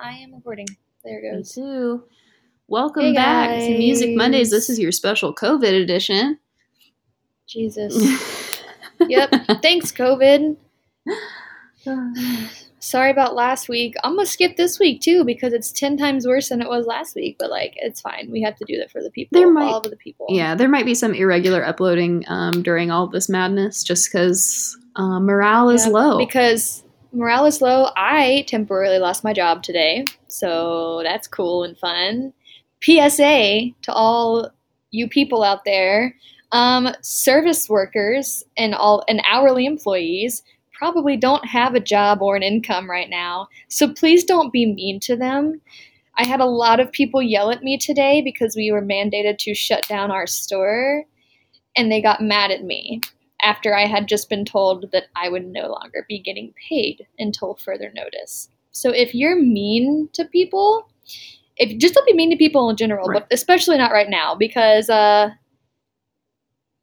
I am recording. There it Me goes. too. Welcome Hey, back to Music Mondays. This is your special COVID edition. Jesus. yep. Thanks, COVID. Sorry about last week. I'm gonna skip this week too because it's ten times worse than it was last week. But like, it's fine. We have to do that for the people. There might- all of the people. yeah, there might be some irregular uploading um, during all this madness just because uh, morale is Yeah, low. because morale is low. I temporarily lost my job today, so that's cool and fun. PSA to all you people out there, um, service workers and all and hourly employees probably don't have a job or an income right now. So please don't be mean to them. I had a lot of people yell at me today because we were mandated to shut down our store and they got mad at me after I had just been told that I would no longer be getting paid until further notice. So if you're mean to people, if just don't be mean to people in general, Right. but especially not right now because uh,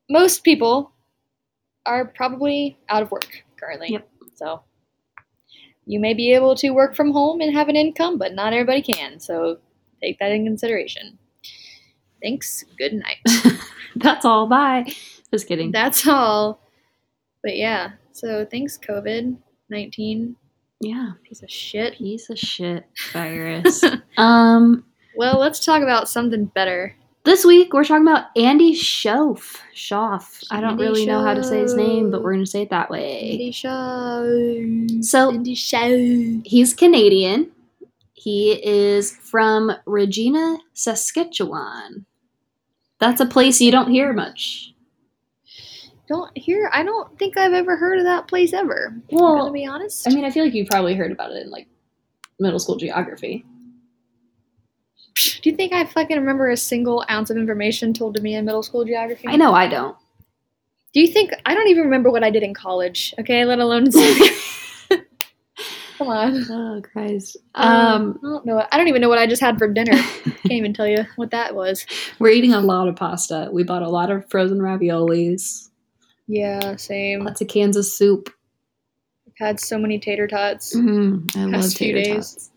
most people are probably out of work currently. Yep. So you may be able to work from home and have an income, but not everybody can. So take that in consideration. Thanks. Good night. That's all. Bye. Just kidding. That's all. But yeah, so thanks, COVID 19. yeah, Piece of shit. piece of shit virus. um, Well, let's talk about something better. this week we're talking about Andy Shauf. Shauf. I don't Andy really know how to say his name, but we're gonna say it that way. Indie show. So Indie show. he's Canadian. He is from Regina, Saskatchewan. That's a place you don't hear much. Don't hear. I don't think I've ever heard of that place ever. Well, gonna be honest. I mean, I feel like you probably heard about it in like middle school geography. do you think I fucking remember a single ounce of information told to me in middle school geography? I know I don't. Do you think I don't even remember what I did in college? Okay, let alone. Come on. Oh Christ. Um, Um, I don't know. I don't even know what I just had for dinner. Can't even tell you what that was. we're eating a lot of pasta. We bought a lot of frozen raviolis, Yeah, same. lots of cans of soup. I've had so many tater tots. Mm, I love tater days. tots.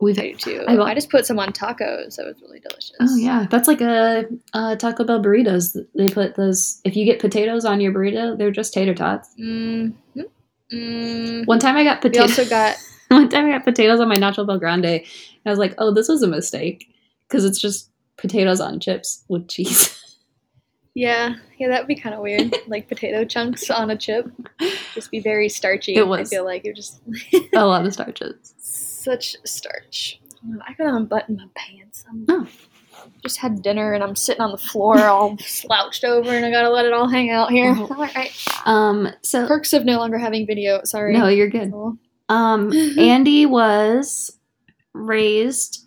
We've I do too. I I, just put some on tacos. That was really delicious. Oh yeah, that's like a, uh Taco Bell burritos. They put those. If you get potatoes on your burrito, they're just tater tots. Mm, mm, mm. One time I got We potatoes. also got One time I got potatoes on my Nacho Bel Grande. And I was like, oh, this was a mistake because it's just potatoes on chips with cheese. Yeah, yeah. That would be kind of weird. like potato chunks on a chip. Just be very starchy. It was. I feel like it just a lot of starches. such starch. I gotta unbutton my pants. I'm Oh. just had dinner and I'm sitting on the floor all slouched over and I gotta let it all hang out here. Oh. All right. Um. So Perks of no longer having video. Sorry. no, you're good. Cool. Um. Andy was raised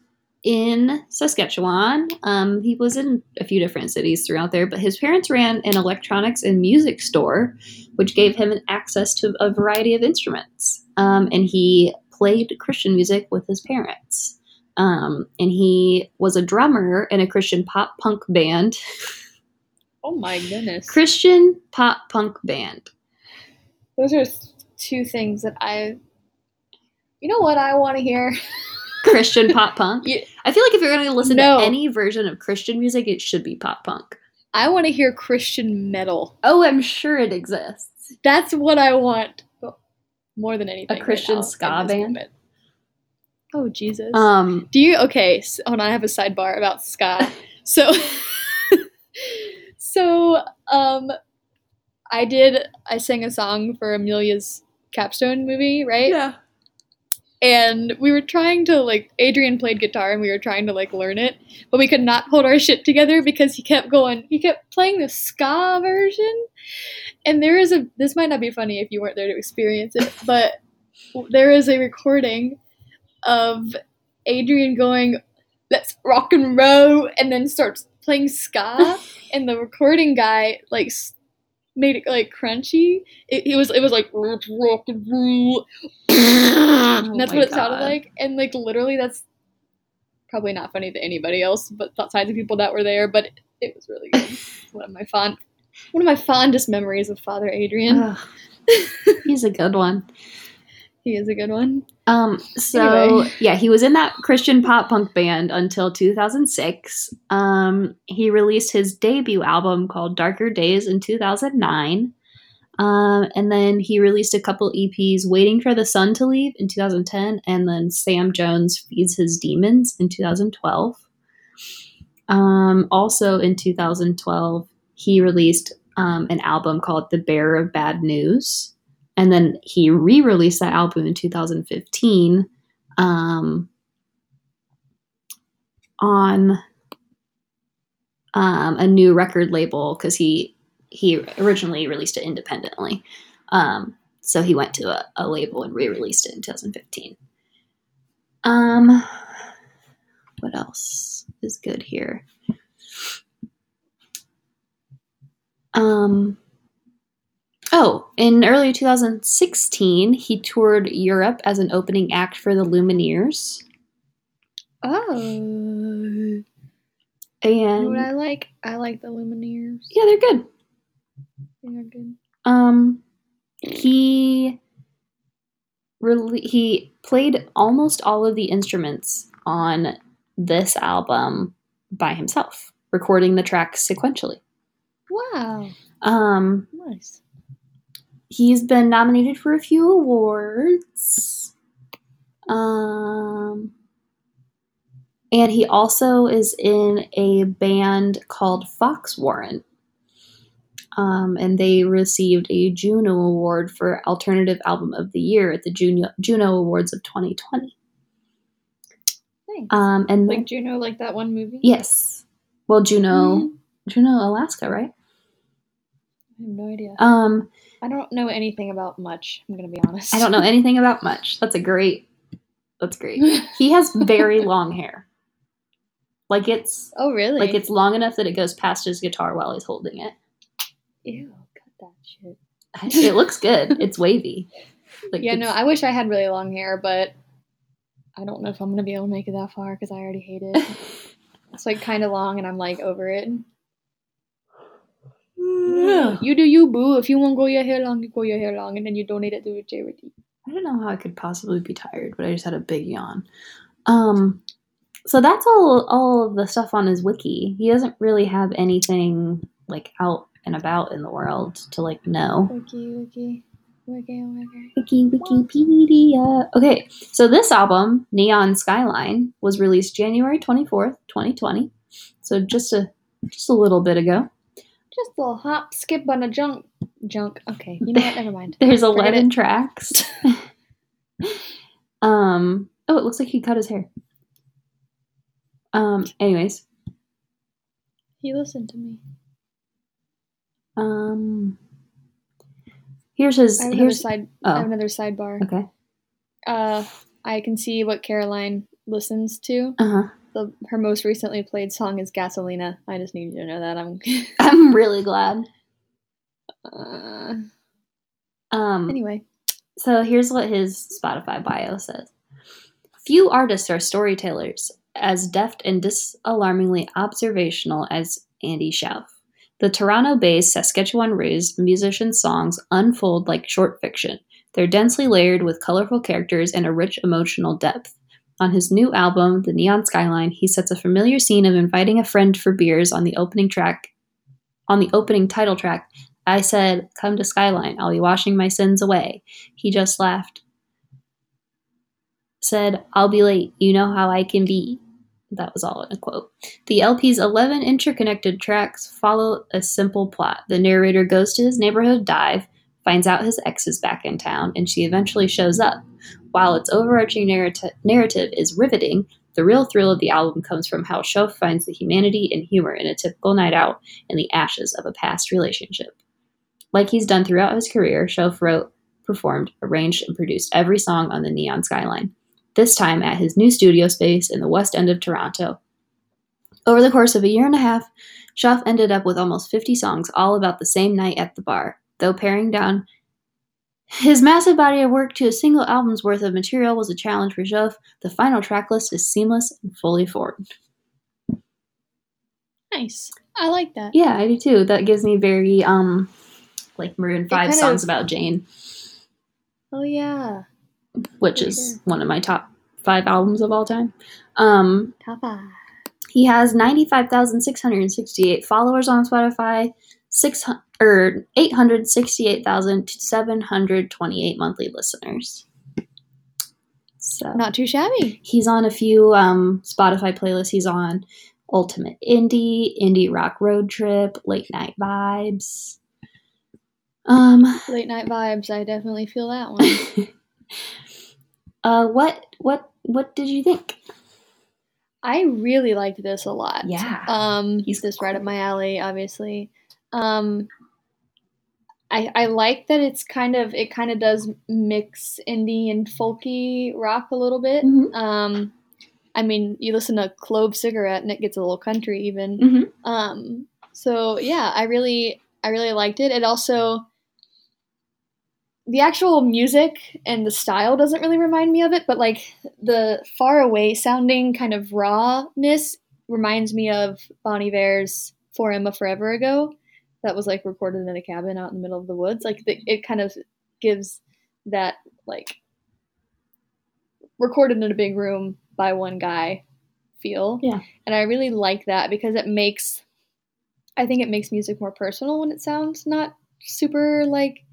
in Saskatchewan. Um. He was in a few different cities throughout there, but his parents ran an electronics and music store, which gave him access to a variety of instruments. Um. And he played Christian music with his parents. Um, and he was a drummer in a Christian pop punk band. Oh my goodness. Christian pop punk band. Those are two things that I. You know what I want to hear? Christian pop punk. Yeah. I feel like if you're going to listen No. to any version of Christian music, it should be pop punk. I want to hear Christian metal. Oh, I'm sure it exists. That's what I want. More than anything. A Christian now, ska band? moment. Oh Jesus. Um, Do you okay? So, hold on, I have a sidebar about ska. So, so um, I did. I sang a song for Amelia's capstone movie, right? yeah. And we were trying to like. Adrian played guitar, and we were trying to like learn it, but we could not hold our shit together because he kept going. He kept playing the ska version, and there is a. This might not be funny if you weren't there to experience it, but there is a recording of Adrian going, "Let's rock and roll," and then starts playing ska, and the recording guy like made it like crunchy. It, it was it was like let's rock and roll. And that's Oh what it sounded like, and like literally, that's probably not funny to anybody else, but besides the people that were there. But it, it was really good. One of my fond, one of my fondest memories of Father Adrian. Ugh. He's a good one. He is a good one. Um, so Anyway. yeah, he was in that Christian pop punk band until 2006. Um, he released his debut album called Darker Days in 2009. Um, and then he released a couple EPs, Waiting for the Sun to Leave in 2010, and then Sam Jones Feeds His Demons in 2012. Um, also in 2012, he released um, an album called The Bearer of Bad News. And then he re released that album in 2015 um, on um, a new record label because he he originally released it independently. Um, so he went to a, a label and re-released it in 2015. Um, what else is good here? Um, oh, in early 2016, he toured Europe as an opening act for the Lumineers. Oh. You And know what I like? I like the Lumineers. yeah, they're good. They are good. Um, he really he played almost all of the instruments on this album by himself, recording the tracks sequentially. Wow. Um, Nice. He's been nominated for a few awards. Um, and he also is in a band called Fox Warren. Um, and they received a Juno Award for Alternative Album of the Year at the Juno, Juno Awards of 2020. Thanks. Um, and like Juno, like that one movie? yes, well, Juno, Mhm. Juno, Alaska, right? I have no idea. Um, I don't know anything about much. I'm gonna be honest. I don't know anything about much. That's a great. That's great. He has very long hair. Like it's oh really? like it's long enough that it goes past his guitar while he's holding it. Ew, cut that shit. It looks good. It's wavy. Like yeah, no, I wish I had really long hair, but I don't know if I'm gonna be able to make it that far because I already hate it. it's like kind of long, and I'm like over it. You do you, boo. If you want to grow your hair long, you grow your hair long, and then you donate it to a charity. I don't know how I could possibly be tired, but I just had a big yawn. Um, so that's all all of the stuff on his wiki. He doesn't really have anything like out and about in the world to like know. Wiki, wiki, wiki, wiki. Wiki Wikipedia. Okay, so this album, Neon Skyline, was released January twenty fourth, twenty twenty. So just a just a little bit ago. Just a little hop, skip on a junk, junk. Okay, you know what? Never mind. There's Forget eleven it. tracks. um. Oh, it looks like he cut his hair. Um. Anyways. He listened to me. Um. Here's his. I have another Here's. side. I have Oh. another sidebar. Okay. Uh, I can see what Caroline listens to. Uh huh. The her most recently played song is Gasolina. I just need you to know that. I'm. I'm really glad. uh, Um. anyway, So here's what his Spotify bio says Few artists are storytellers as deft and disalarmingly observational as Andy Shauf. The Toronto based, Saskatchewan raised musician's songs unfold like short fiction. They're densely layered with colorful characters and a rich emotional depth. On his new album, The Neon Skyline, he sets a familiar scene of inviting a friend for beers on the opening track. On the opening title track, I said, Come to Skyline, I'll be washing my sins away. He just laughed. Said, I'll be late. You know how I can be. That was all in a quote. The LP's 11 interconnected tracks follow a simple plot. The narrator goes to his neighborhood dive, finds out his ex is back in town, and she eventually shows up. While its overarching narrati- narrative is riveting, the real thrill of the album comes from how Shauf finds the humanity and humor in a typical night out in the ashes of a past relationship. Like he's done throughout his career, Shauf wrote, performed, arranged, and produced every song on the Neon Skyline, this time at his new studio space in the west end of Toronto. Over the course of a year and a half, Shauf ended up with almost 50 songs, all about the same night at the bar. Though paring down his massive body of work to a single album's worth of material was a challenge for Shauf, the final track list is seamless and fully formed. nice. I like that. Yeah, I do too. That gives me very, um, like Maroon 5 songs of- about Jane. Oh yeah. which is one of my top five albums of all time. Um, Top five. he has 95,668 followers on Spotify, six or 868,728 monthly listeners. So Not too shabby. he's on a few um, Spotify playlists. He's on Ultimate Indie, Indie Rock Road Trip, Late Night Vibes. Um, Late night vibes. I definitely feel that one. uh, what what what did you think? I really liked this a lot. Yeah. Um, He's this right up my alley, obviously. Um, I I like that it's kind of it kind of does mix indie and folky rock a little bit. Mhm. Um, I mean, you listen to Clove Cigarette and it gets a little country even. Mm-hmm. Um, so yeah, I really, I really liked it. It also, the actual music and the style doesn't really remind me of it, but like the far away sounding kind of rawness reminds me of Bon Iver's "For Emma Forever Ago," that was like recorded in a cabin out in the middle of the woods. Like the, it kind of gives that like recorded in a big room by one guy feel. Yeah. And I really like that because it makes I think it makes music more personal when it sounds not super like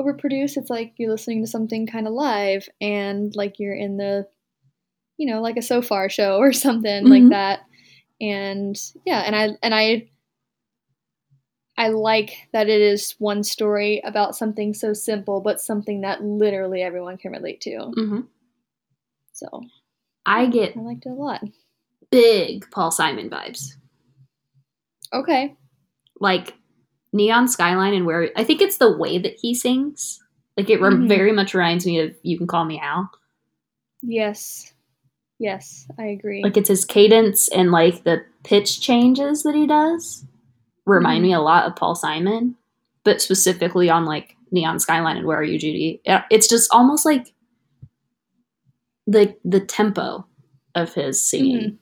overproduced. It's like you're listening to something kind of live and like you're in the you know, like a so far show or something like Mhm. that. And yeah, and I and I I like that it is one story about something so simple but something that literally everyone can relate to. Mm-hmm. So I get I liked it a lot. big Paul Simon vibes. Okay. like neon skyline and where i think it's the way that he sings like it Mhm. very much reminds me of you can call me al Yes. Yes, I agree. like it's his cadence and like the pitch changes that he does remind me a lot of paul simon but specifically on like neon skyline and where are you judy Yeah, it's just almost like the the tempo of his singing Mhm.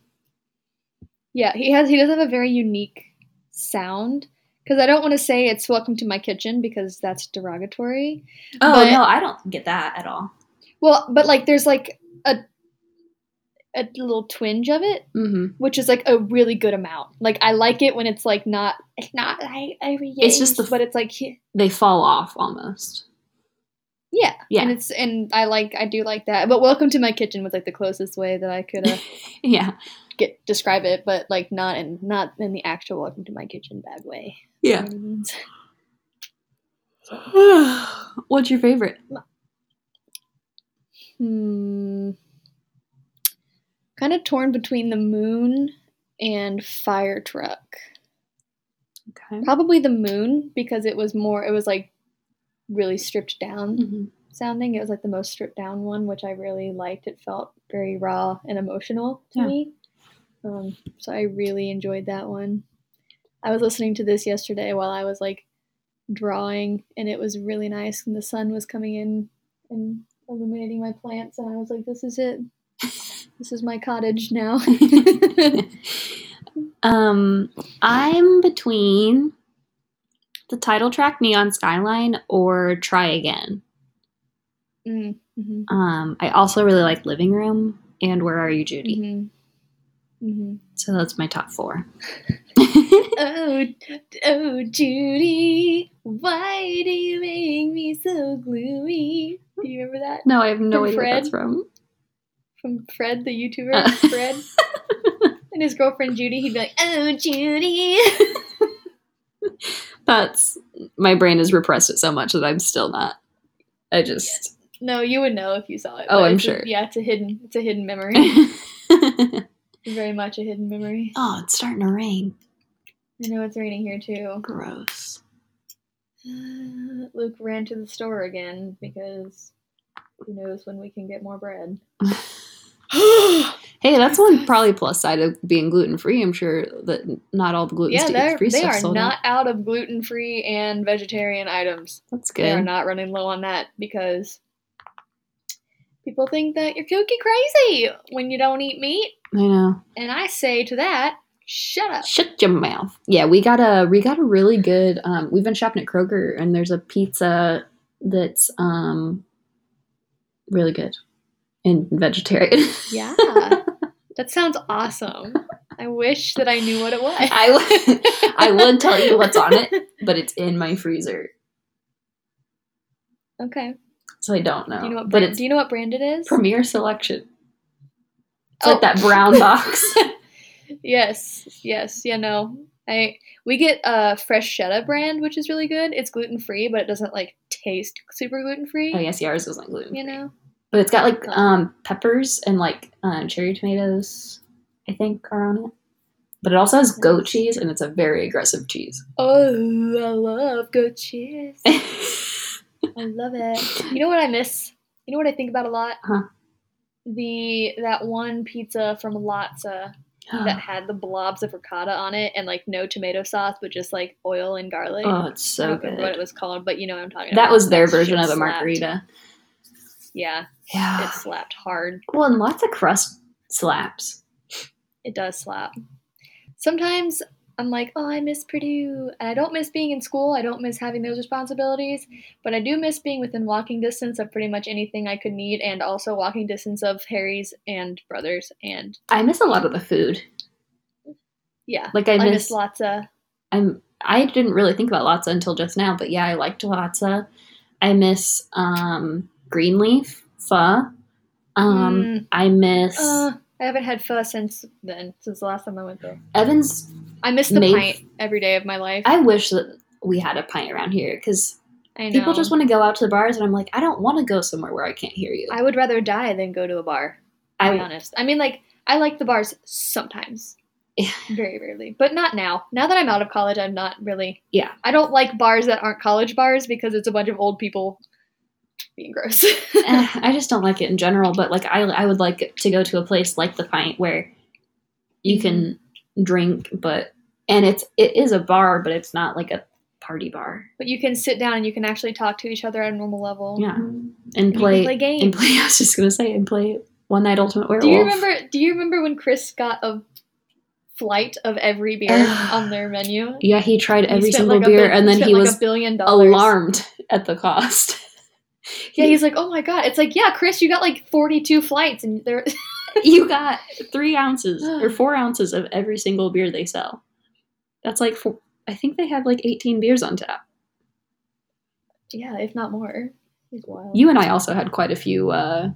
Yeah, he has he does have a very unique sound because I don't want to say it's welcome to my kitchen because that's derogatory. oh But- no i don't get that at all Well, but like there's like a little twinge of it, hmm which is like a really good amount. Like I like it when it's like not it's not like It's just the- but it's like he- they fall off almost yeah, Yeah. and it's and I like I do like that. But welcome to my kitchen was like the closest way that I could uh, yeah get describe it, but like not in not in the actual welcome to my kitchen bad way. yeah by any means. What's your favorite? Hmm. Kind of torn between the moon and fire truck. Okay. Probably the moon because it was more. It was like really stripped down Mhm. sounding. It was like the most stripped down one, which I really liked. It felt very raw and emotional to Yeah. me. Um, so I really enjoyed that one. I was listening to this yesterday while I was like drawing, and it was really nice. And the sun was coming in and illuminating my plants, and I was like, "This is it. This is my cottage now." um, I'm between the title track "Neon Skyline" or "Try Again." mm, hmm Um, I also really like "Living Room" and "Where Are You, Judy." hmm hmm So that's my top four. Oh, oh, Judy, why do you make me so gloomy? Do you remember that no, I have no From idea Fred? that's from. From Fred, the YouTuber? Uh. Fred and his girlfriend Judy. He'd be like, "Oh, Judy." That's my brain has repressed it so much that I'm still not. I just. no, you would know if you saw it. Oh, I'm it's a- sure. yeah, it's a hidden. It's a hidden memory. Very much a hidden memory. oh, it's starting to rain. I know it's raining here too. Gross. Luke ran to the store again because who knows when we can get more bread. Hey, that's one probably plus side of being gluten free. I'm sure that not all the gluten yeah, free they are not out. out of gluten free and vegetarian items. That's good. They are not running low on that because people think that you're kooky crazy when you don't eat meat. I know. And I say to that, shut up. Shut your mouth. Yeah, we got a we got a really good. Um, we've been shopping at Kroger, and there's a pizza that's um really good and vegetarian. Yeah. That sounds awesome. I wish that I knew what it was. I would, I would tell you what's on it, but it's in my freezer, okay. so I don't know. Do you know what but brand, it's do you know what brand it is? Premier Selection. It's Oh. like that brown box. yes. Yes. Yeah, no. I we get a Freschetta brand, which is really good. It's gluten free, but it doesn't like taste super gluten free. oh yes, ours isn't gluten. You know? But it's got like um peppers and like um, cherry tomatoes, I think, are on it. But it also has goat cheese, and it's a very aggressive cheese. Oh, I love goat cheese. I love it. You know what I miss? You know what I think about a lot? Huh. The that one pizza from Latza that had the blobs of ricotta on it and like no tomato sauce, but just like oil and garlic. oh, it's I so don't remember what it was called, but you know what I'm talking That about. That was their version of a slapped. Yeah, Yeah. it slapped hard. Well, and lots of crust slaps. It does slap. Sometimes I'm like, oh, I miss Purdue. And I don't miss being in school. I don't miss having those responsibilities. But I do miss being within walking distance of pretty much anything I could need and also walking distance of Harry's and brothers. And I miss a lot of the food. yeah, Like I I miss miss lots of. I'm I didn't really think about latza until just now, but yeah, I liked latza. I miss um greenleaf pho. Um Mm, I miss uh, I haven't had pho since then, since the last time I went there. Evan's I miss the Made- pint every day of my life. I wish that we had a pint around here because people just want to go out to the bars, and I'm like, I don't want to go somewhere where I can't hear you. I would rather die than go to a bar. To be honest. I mean, like, I like the bars sometimes. Yeah. Very rarely. But not now. Now that I'm out of college, I'm not really. Yeah. I don't like bars that aren't college bars because it's a bunch of old people being gross. eh, I just don't like it in general. But like, I I would like to go to a place like the pint where you can drink, but and it's it is a bar, but it's not like a party bar. but you can sit down and you can actually talk to each other at a normal level. Yeah, and And play can play games. and play. I was just gonna say and play one night ultimate werewolf. do you remember? Do you remember when Chris got a flight of every beer on their menu? Yeah, he tried every spent single like beer, bil- and then spent he like was a billion dollars. alarmed at the cost. Yeah, he's like, oh my god. It's like, yeah, Chris, you got like forty-two flights, and there. you got three ounces or four ounces of every single beer they sell. That's like four, I think they have like eighteen beers on tap. yeah, if not more. Wild. You and I also had quite a few uh,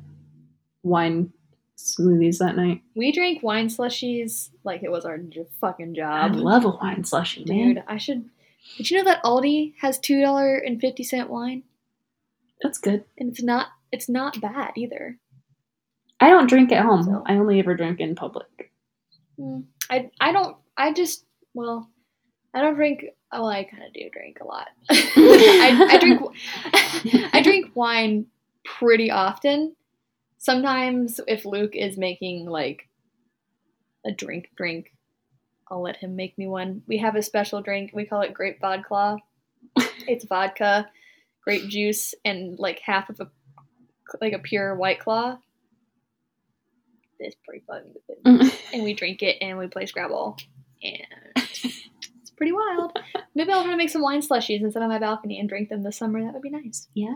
wine smoothies that night. We drank wine slushies like it was our j- fucking job. I love a wine slushy, man. Dude, I should. Did you know that Aldi has two dollar and fifty cent wine, That's good. and it's not it's not bad either. I don't drink at home. So- I only ever drink in public. Mm, I I don't. I just well, I don't drink. well I kind of do drink a lot. I, I drink. I drink wine pretty often. Sometimes, if Luke is making like a drink, drink, I'll let him make me one. We have a special drink. We call it grape vodka. it's vodka, grape juice, and like half of a like a pure white claw. It's pretty fucking good. And we drink it and we play Scrabble. And it's pretty wild. Maybe I'll try to make some wine slushies and sit on my balcony and drink them this summer. That would be nice. yeah.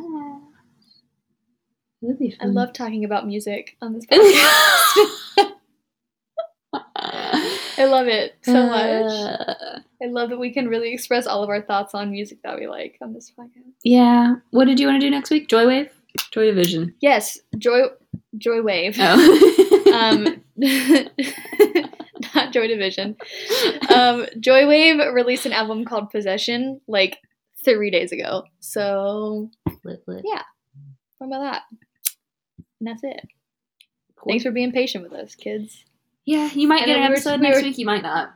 Be I love talking about music on this podcast. I love it so much. Uh, I love that we can really express all of our thoughts on music that we like on this podcast. yeah. What did you want to do next week? Joywave? Joy Division. Yes, Joy Joywave. Oh. Um not Joy Division. Um Joywave released an album called Possession like 3 days ago. So, Lit, lit. Yeah. what about that? And that's it. Cool. Thanks for being patient with us, kids. Yeah, you might And get an we were- episode we next were- week. You might not.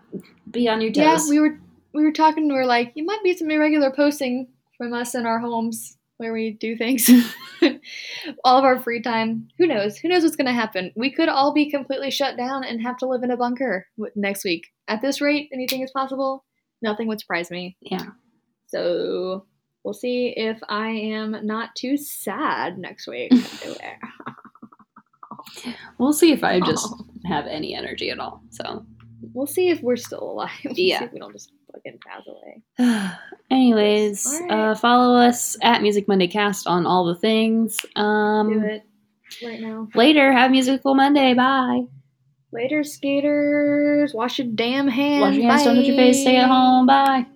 Be on your toes. Yeah, we were we were talking. We are like, it might be some irregular posting from us in our homes where we do things. all of our free time. Who knows? Who knows what's gonna happen? We could all be completely shut down and have to live in a bunker next week. At this rate, anything is possible. Nothing would surprise me. yeah. So we'll see if I am not too sad next week. We'll see if I just have any energy at all. So, we'll see if we're still alive. We'll Yeah. see if we don't just fucking pass away. anyways, All right. uh, follow us at Music Monday Cast on all the things. Um, Do it. right now. Later, have musical Monday. Bye. Later, skaters. Wash your damn hands. Wash your hands, don't touch your face, stay at home. Bye.